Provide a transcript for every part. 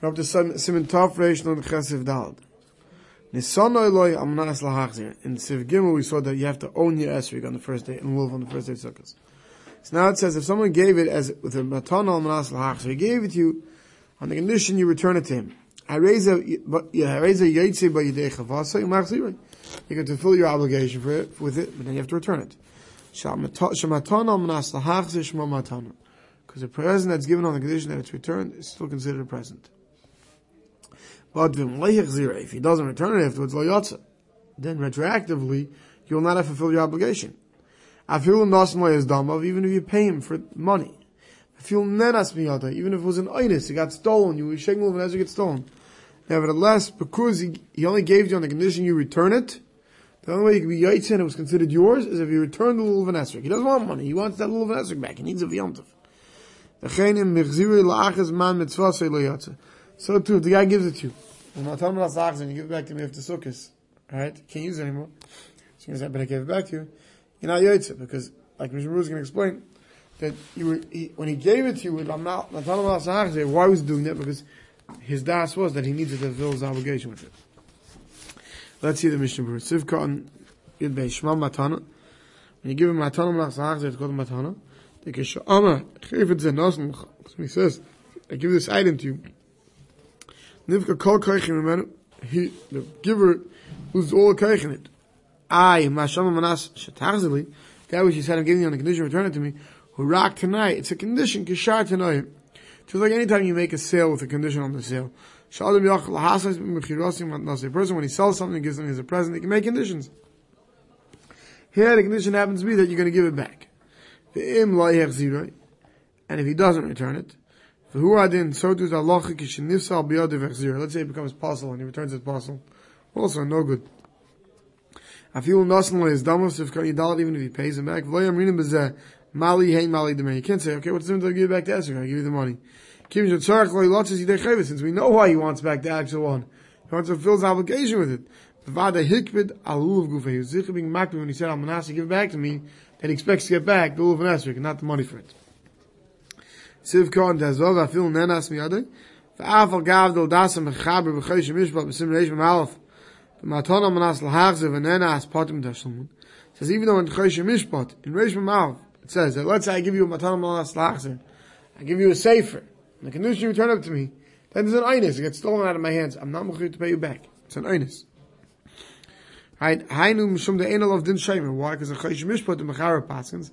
We're up to Simon Tov Reish Non Chesiv Dalad. Nisanoi loy amnas lahachzir. In Siv Gimel we saw that you have to own your esrig on the first day, and wolf on the first day of Sukkot. So now it says if someone gave it as with a matan amnas lahachzir, he gave it to you on the condition you return it to him. You to fulfill your obligation for it, with it, but then you have to return it. Because a present that's given on the condition that it's returned is still considered a present. But if he doesn't return it afterwards, then retroactively, you will not have fulfilled your obligation. Even if you pay him for money. Even if it was an itis, it got stolen, you were over as it gets stolen. Nevertheless, because he, he only gave you on the condition you return it, the only way you can be yaitz and it was considered yours is if you return the and He doesn't want money. He wants that and back. He needs a v'yomtiv. So too, the guy gives it to you, and you give it back to me after sukkahs, right? Can't use it anymore. So you say, but I gave it back to you. You're not yaitz because, like Mr. Going to explain, that you were, he, when he gave it to you, I'm not, Lamallah Sahaj, why was he doing that? Because his das was that he needed to fulfill his obligation with it. Let's see the Mishnah Berurah. Sivka on Yud Bei Shema Matana. When you give him Matana Malach Zahach, it's called Matana. The Kesha Ama, Chayfet Zenosen, so he says, I give this item to you. Nivka Kol Kaychim Remenu, he, the giver, who's all Kaychim it. I, Mashama Manas Shatachzili, that which he said, I'm giving you on the condition, return it to me, who rock tonight, it's a condition, Kishar tonight. Just like anytime you make a sale with a condition on the sale. A person, when he sells something, gives something as a present, he can make conditions. Here, the condition happens to be that you're going to give it back. And if he doesn't return it, so does Let's say it becomes parcel and he returns his parcel. Also, no good. Feel nothing is dumb if even if he pays him back. Mali, hey, Mali. You can't say, okay, what's the difference? I'll give it back to Esther. I'll give you the money. Since we know why he wants back the actual one. He wants to fulfill his obligation with it. He was zikr being makbid when he said, I'm going to give it back to me, And he expects to get back the lulav and and not the money for it. Siv Kohen Tazov, I feel nenas miyadai. ואף על גב דל דסם מחבר בחודש המשפט בסימן ריש במאלף במתונה מנס להחזר וננס פוטם תשלמון says even though in Chosh Mishpat, in Reish Mamav, it says that let's say I give you a Matan Malas Lachzer, I give you a Sefer, and the condition you return it to me, then there's an Einus, it gets stolen out of my hands, I'm not going to pay you back. It's an Einus. Hainu Mishum the Enel of Din Shemer, why? Because in Chosh Mishpat, the Mechara Paskins,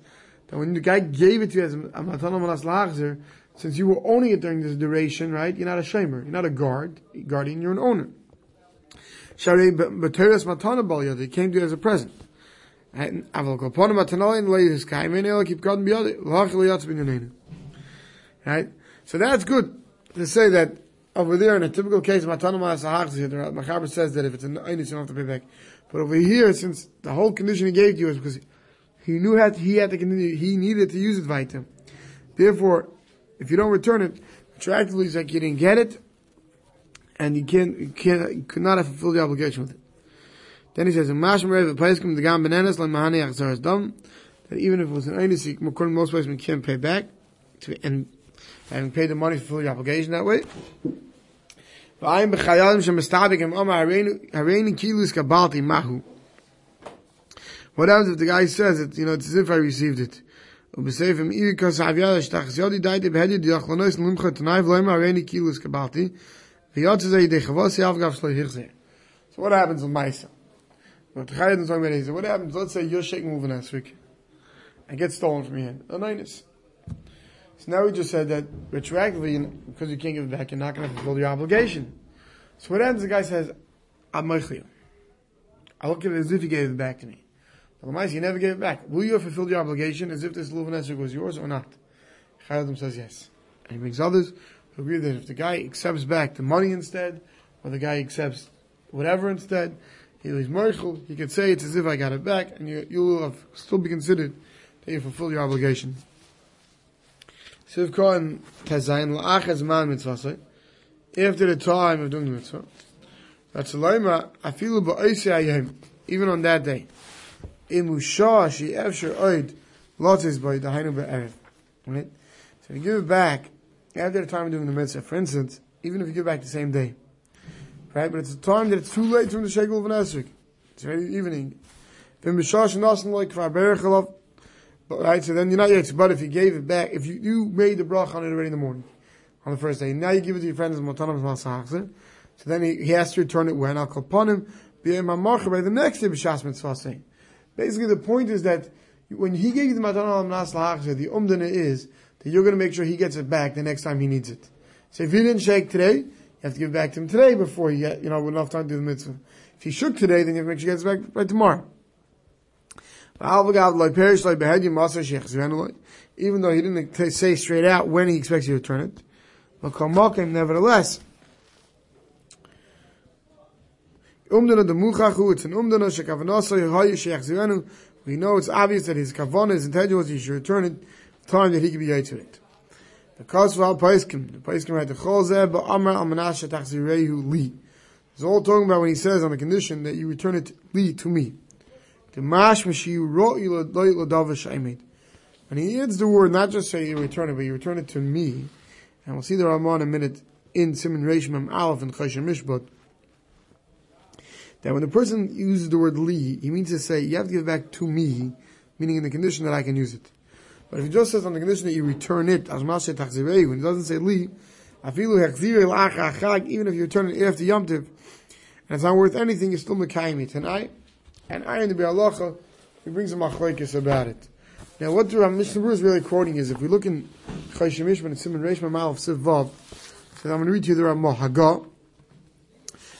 that when the guy gave it to you as Matanam since you were owning it during this duration, right? You're not a shamer, you're not a guard, guardian, you're an owner. Sharei b'teres matana bal yadi came to you as a present. And aval kopon matanoi and lay his kaim keep God biyadi lach liyatz binyanenu. Right? So that's good to say that over there in a typical case matana malas ha'achzir the Machaber says that if it's an oinus you don't have to pay back. But over here, since the whole condition he gave to you is because he knew had, he had to continue, he needed to use it weiter. Therefore, if you don't return it, attractively, it's like you didn't get it, and you can't, you can't, you could not have fulfilled the obligation with it. Then he says, "In Mashma Rev, Paiskim the Gam Benanas like Mahani Achzaras Dam." That even if it was an Einis, according to most places, we can't pay back, to, and having paid the money to fulfill your obligation that way. V'ayim b'chayalim shemistabik em omar kilus kabalti mahu. What happens if the guy says it, you know, it's as if I received it. ובספר מאיר כוס אביada שתחס יודי דייתי בהדי דיוחלנויס נלמחה תנאי ולאמר הריני קילוס קבלתי ויוצא זה ידי חבוס יאב גב שלו יחזר. So what happens with Maisa? What happens? Let's say you're shaking moving Esrik. I get stolen from your hand. A nines. So now we just said that retroactively, because you can't give it back, you're not going to fulfill your obligation. So what happens? The guy says, "I'm meichli." I look at it as if he gave it back to me. The you never gave it back. Will you have fulfilled your obligation as if this Luvan was yours or not? Chayei Adam says yes. And he brings others who agree that if the guy accepts back the money instead, or the guy accepts whatever instead, he was Merchel, he could say it's as if I got it back, and you, you will have still be considered that you fulfill your obligation. Siv Kohen Tezayin La'ach Man Mitzvah after the time of doing the mitzvah. That's a loima, afilu ba'oisi ayim, even on that day. She oid, by the hainu. Right? So you give it back, after the time of doing the mitzvah, for instance, even if you give back the same day. Right? But it's a time that it's too late to the shekel of an esrik. It's already evening. Kvar Right, so then you're not yet, but if you gave it back, if you, you made the brach on it already in the morning, on the first day, now you give it to your friends, so then he, he has to return it when? I'll call upon him, by the next day, B'shas Mitzvah. Basically, the point is that when he gave you the Matan al Nas the umdana is that you're going to make sure he gets it back the next time he needs it. So if he didn't shake today, you have to give it back to him today before you get, you know, enough time to do the mitzvah. If he shook today, then you have to make sure he gets it back by tomorrow. Even though he didn't say straight out when he expects you to return it, nevertheless, Umdana the Muchachu, it's an Umdana Shekavanasa Yehoyu Sheyach We know it's obvious that his kavanah, his intention was he should return it time that he could be to it. The cause of Al Paiskim, the Paiskim write the Cholzeh Ba'amar Al Menashe Tachzirehu Li. It's all talking about when he says on the condition that you return it Li to me. The Mash Mashiu Ro'i L'dava Shaimed. And he adds the word, not just say you return it, but you return it to me. And we'll see the Ramah in a minute in Simon Reishmam Aleph and Chayshim Mishpat that when the person uses the word li, he means to say, you have to give it back to me, meaning in the condition that I can use it. But if he just says on the condition that you return it, as when he doesn't say li, even if you return it after Yom Tiv, and it's not worth anything, you're still Mekayim tonight. And I in the Biur Halacha, he brings a machlekes about it. Now, what the Mishnah is really quoting is, if we look in Chayshim and Simon Reish Mamal of Sivav, so I'm going to read to you the Ramah Haggah,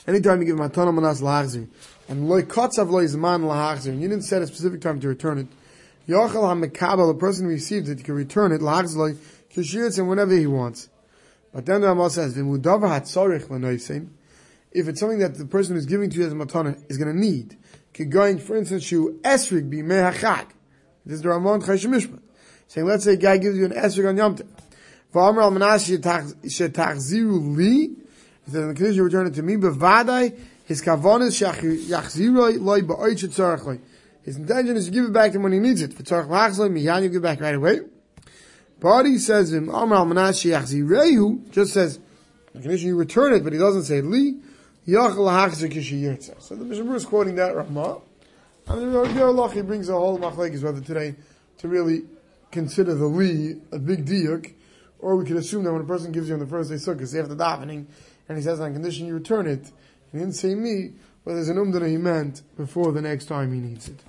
Anytime you give matana manas lahachzir, and loy kotzav loy zman lahachzir, and you didn't set a specific time to return it, yochel ha-mekabel, the person who received it, can return it, lahachzir kishiritz, and whenever he wants. But then the Ramah says, v'mudavar ha-tzorich l'noisein, if it's something that the person who's giving to you as matana is going to need, going, for instance, shu esrig be mehachag. This is the Ramon Chayshim Mishpat. Saying, let's say a guy gives you an esrig on Yom Tov. V'amr al manash shetachziru li, he said, in the condition you return it to me, bevadai, his kavanis yachziroi loy ba'oichet tzarech His intention is to give it back to him when he needs it. For tzarech lachzoi, miyan, you give it back right away. He says, in Amr al-Manashi yachzirehu, just says, the condition you return it, but he doesn't say li, yachal hachzer kishiyirtza. So the Mishnah is quoting that Ramah. And the Allah, he brings a whole machlekes whether today to really consider the li a big diuk, or we could assume that when a person gives you on the first day sukkah, after davening, and he says on condition you return it, he didn't say me, but there's an umdana he meant before the next time he needs it.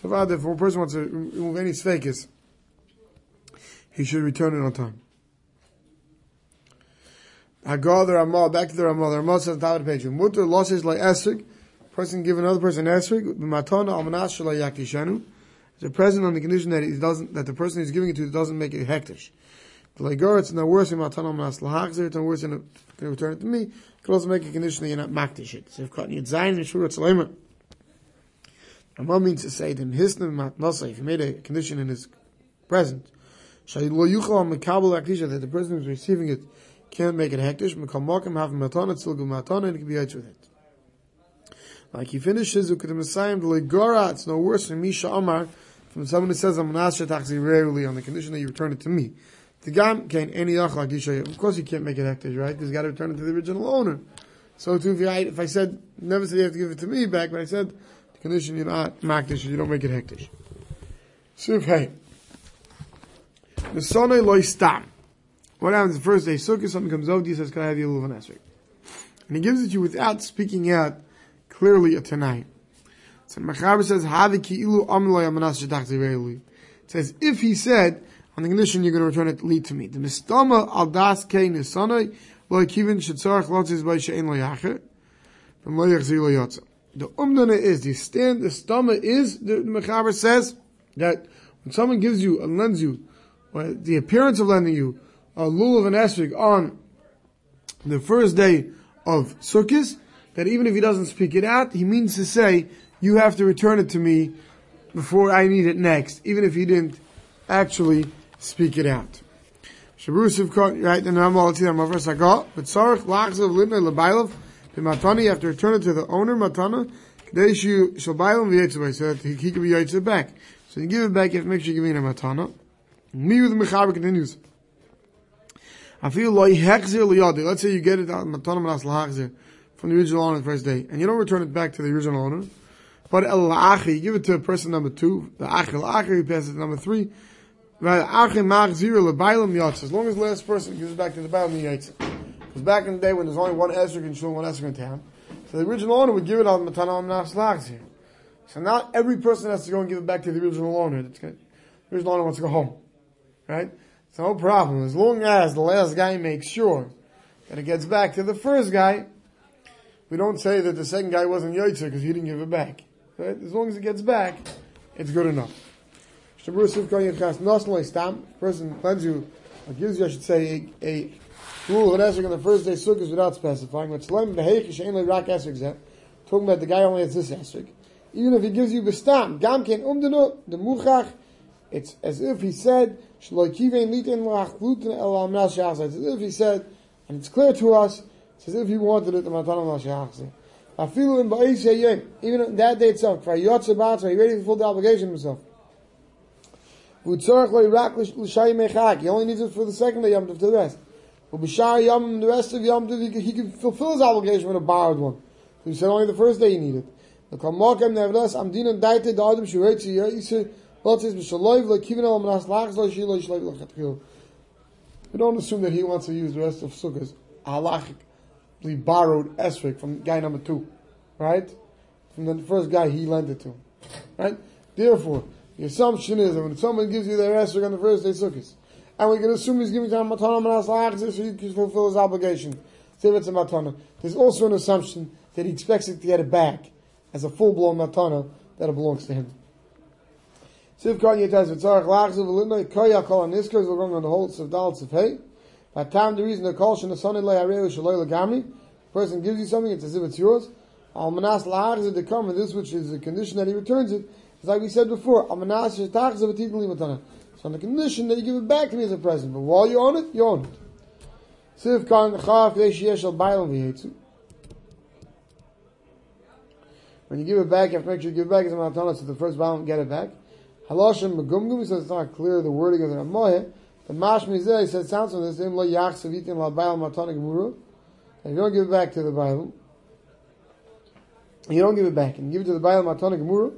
So if a person wants to remove any sfekis, he should return it on time. Hagar the Ramah, back to the Ramah, the Ramah says on top of the page, Mutter losses like esrig, person give another person esrig, b'matana almanash shalai yakishanu, it's a present on the condition that he doesn't, that the person he's giving it to doesn't make it hektish. The Lagar, it's not worse than Matana Manas Lahachzer, it's not worse than can return it to me. You can also make a condition that you're not makdish it. So if Katan Yud Zayin and Shura Tzalema, Rama means to say to him, Hisna Matnasa, if you made a condition in his present, Shai Lo Yuchal Mekabel Akdisha, that the person who's receiving it can't make it hektish, Mekal Mokim have Matana, still go Matana, and it can be out with it. Like he finishes, the Legora, it's no worse than Misha Amar, from someone who says, I'm Nasha Taxi rarely on the condition that you return it to me. The gam can any Of course, you can't make it hektish, right? You got to return it to the original owner. So too, if, I, if I said never said you have to give it to me back, but I said the condition you're not makdish, you don't make it hektish. So hey, the sonay loy. What happens the first day? Sukkah, something comes out, he says, "Can I have your lulav esrei?" And he gives it to you without speaking out clearly tonight. So Machaber says, "Havi ki ilu It says if he said on the condition you're going to return it lead to me. The mistama al das kei nisanai lo kivin shetzarach lotzis by she'en lo yacher from lo yachzi lo yotza. The umdana is, the stand, the stama is, the, the Mechaber says, that when someone gives you and lends you, or the appearance of lending you, a lulav and esrig on the first day of Sukkot, that even if he doesn't speak it out, he means to say, you have to return it to me before I need it next, even if he didn't actually speak it out. Shabrusif right and I'm all to verse I got, but Sarach Lachzav Lidna Lebailov, the Matani, have to return it to the owner, Matana, Kadeshu Shalbailam Vyetzavai, so that he, can be Yetzah back. So you give it back, you have to make sure you give me a Matana. With the Mechaber continues. I feel like hechzir liyadi. Let's say you get it on matana manas lahachzir from the original owner the first day, and you don't return it back to the original owner, but el you give it to person number two, the achi la'achi, he passes it to number three, as long as the last person gives it back to the bailam yatz. Because back in the day when there's only one esrog in shul, one esrog in town, so the original owner would give it on matana manas lahachzir. So not every person has to go and give it back to the original owner. The original owner wants to go home. Right? It's no problem. As long as the last guy makes sure that it gets back to the first guy, we don't say that the second guy wasn't Yaitzer because he didn't give it back. Right? As long as it gets back, it's good enough. Person lends you, or gives you, I should say, a, a rule of an Esrik on the first day sukkahs without specifying. But Tzlam the heichesh only rock asrik. Talking about the guy only has this Esrik. Even if he gives you bestam, gam ken umdenu, the muchach, it's as if he said, it's as if he said, and it's clear to us, it's as if he wanted it, the matanam l'shachze. Afilu in even on that day itself, for yotze he ready to fulfill the obligation himself. He only needs it for the second day yom to the rest. But yom, the rest of yom he can fulfill his obligation with a borrowed one. So he said only the first day he needed. The kamokem nevertheless, am dinan daite da adam shu reitzi yaise, lotzis b'shaloiv lo kivin al manas lachs lo shi lo shloiv lo chatchil. We don't assume that he wants to use the rest of sukkahs halachically borrowed esrik from guy number two, right? From the first guy he lent it to, right? Therefore, the assumption is that when someone gives you their esrik on the first day sukkahs, and we can assume he's giving to him matana manas lachs so he can fulfill his obligation. Say it's a matana. There's also an assumption that he expects it to get it back as a full blown matana that it belongs to him. Siv kan yetas v'tzarach lachzu v'linoi koya kol aniskers we're going on the whole of dal of hay. By time the reason the kol shen asonin le hareu shaloi legamri, person gives you something, it's as if it's yours. Al manas lahachzu to come, and this which is the condition that he returns it, is like we said before. So on the condition that you give it back to me as a present, but while you own it, you own it. When you give it back, you have to make sure you give it back as a matana, so the first balance get it back. Halashim megumgum, he says it's not clear the wording of the Ramoye. The Mashmi Zeh, says, sounds from the same, lo yach savitin la bail matana gemuru. And you don't give it back to the Bible, you don't give it back, and give it to the Baal Matana Gemuru,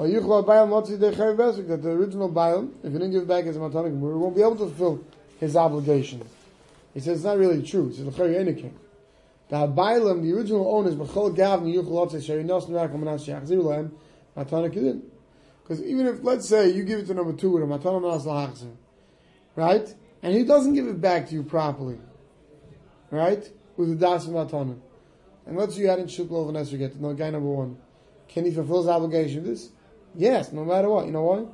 or Yuchla Baal Motzi Dechai Vesik, that the original Baal, if you didn't give back a Matana Gemuru, won't be able to fulfill his obligations. He says it's not really true. He says, L'chari Enikim. The Bailam, the original owner, owners, B'chol Gav Niyuch Lotzei Shari Nos Nerak Manas Shachzir Lahem, Matana Kedin. Because even if, let's say, you give it to number two with a Matana Manas Lahachzir, right? And he doesn't give it back to you properly, right? With the Das Matana. And let's say you hadn't Shukla of an Esrog no guy number one. Can he fulfill his obligation this? Yes, no matter what. You know why?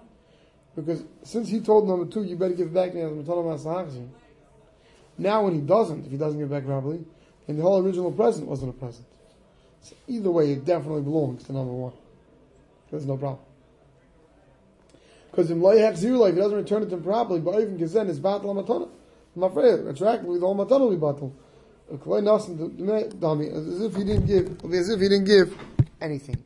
Because since he told number two, you better give back. Now when he doesn't, if he doesn't give back properly, then the whole original present wasn't a present. So either way, it definitely belongs to number one. There's no problem. Because in Loyach Zirulay, if he doesn't return it to him properly, but even Gezen is battle matana. I'm afraid, retroactively, the whole matana will be battle. As if he didn't give, as if he didn't give anything.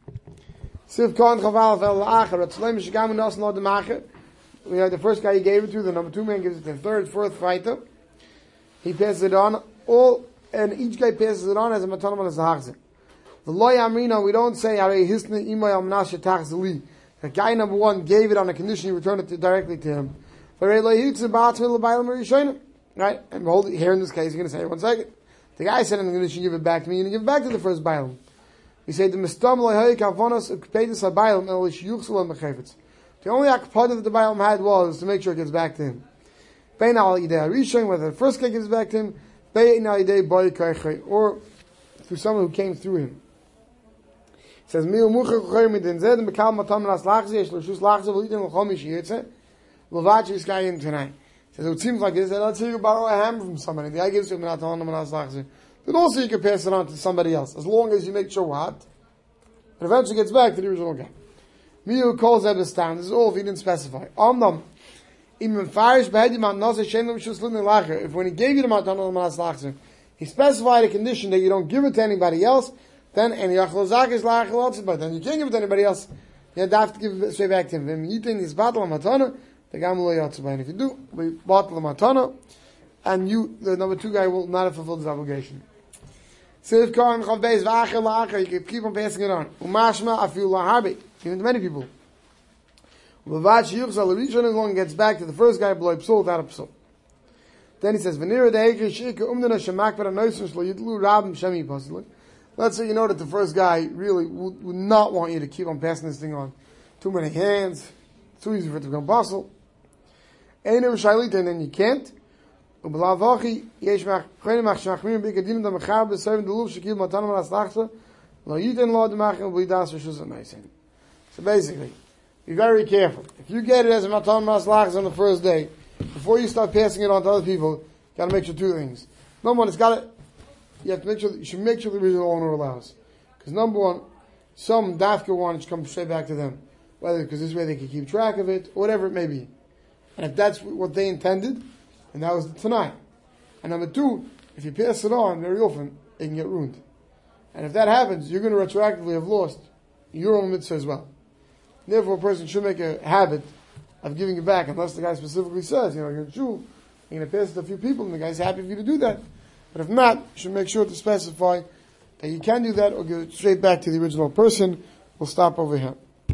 Siv Khan Chaval Shigam Nasan Lo had the first guy he gave it to, the number two man gives it to the third, fourth fighter. He passes it on. All and each guy passes it on as a matanam as a. The loy amrina, we don't say harei hisne imay al menashe tachzeli. The guy number one gave it on a condition he returned it to, directly to him. Right? And hold here in this case, you're going to say, one second. The guy said in the condition, give it back to me, and give it back to the first Bailam. He said, the mistam loy kavonas ukpedis ha-Bailam el yishyuchsel ha-mechefetz. The only akpada that the Bailam had was to make sure it gets back to him. Bein al idei ha whether the first guy gives back to him, or through someone who came through him. It says, Miu mucha kuchayim mit den zedem bekal matam nas lachzi, yesh l'shus lachzi, v'litin l'chom ish yitze, l'vachi is kayim tonight. It says, it seems like this, let's say you borrow a hammer from somebody, the guy gives you a matam nas lachzi. Then also you can pass it on to somebody else, as long as you make sure what? It eventually gets back to the original guy. Miu calls stand, this is all if he didn't specify. Omnam, if when he gave you the matana he specified a condition that you don't give it to anybody else, then and but then you can't give it to anybody else. You have to give it straight back to him. And if you do, we battle the matana, and you, the number two guy, will not have fulfilled his obligation. Siv Kohen Chav Beis V'acher La'acher, you keep on passing it on. Umashma Afil Laharbe, even to many people. Levad Shiyuchza L'Rishon, as long gets back to the first guy, Bloy Psul, without a. Then he says, V'nira De'ekri Shika Umdana Shemak V'ra Noisim Shlo Yidlu Rabim Shemi Pasalik. Let's say you know that the first guy really would, would not want you to keep on passing this thing on. Too many hands, too easy for it to become puzzle. And then you can't. ובלאבוכי יש מח כהן מח שמחמיר בגדין דם מחר בסבן דלוב שקיל מתן מלס לחצה לא ייתן לו דמח ובלי דאס ושוז נייסן. So basically, be very careful. If you get it as a matan mas lachs on the first day, before you start passing it on to other people, you got to make sure two things. Number one, it's got to, you have to make sure, you should make sure the original owner allows. Because number one, some dafka want to come straight back to them. Whether because this way they can keep track of it, or whatever it may be. And if that's what they intended, and that was the tonight. And number two, if you pass it on very often, it can get ruined. And if that happens, you're going to retroactively have lost your own mitzvah as well. Therefore, a person should make a habit of giving it back, unless the guy specifically says, you know, you're a Jew, you're going to pass it to a few people, and the guy's happy for you to do that. But if not, you should make sure to specify that you can do that or give it straight back to the original person. We'll stop over here.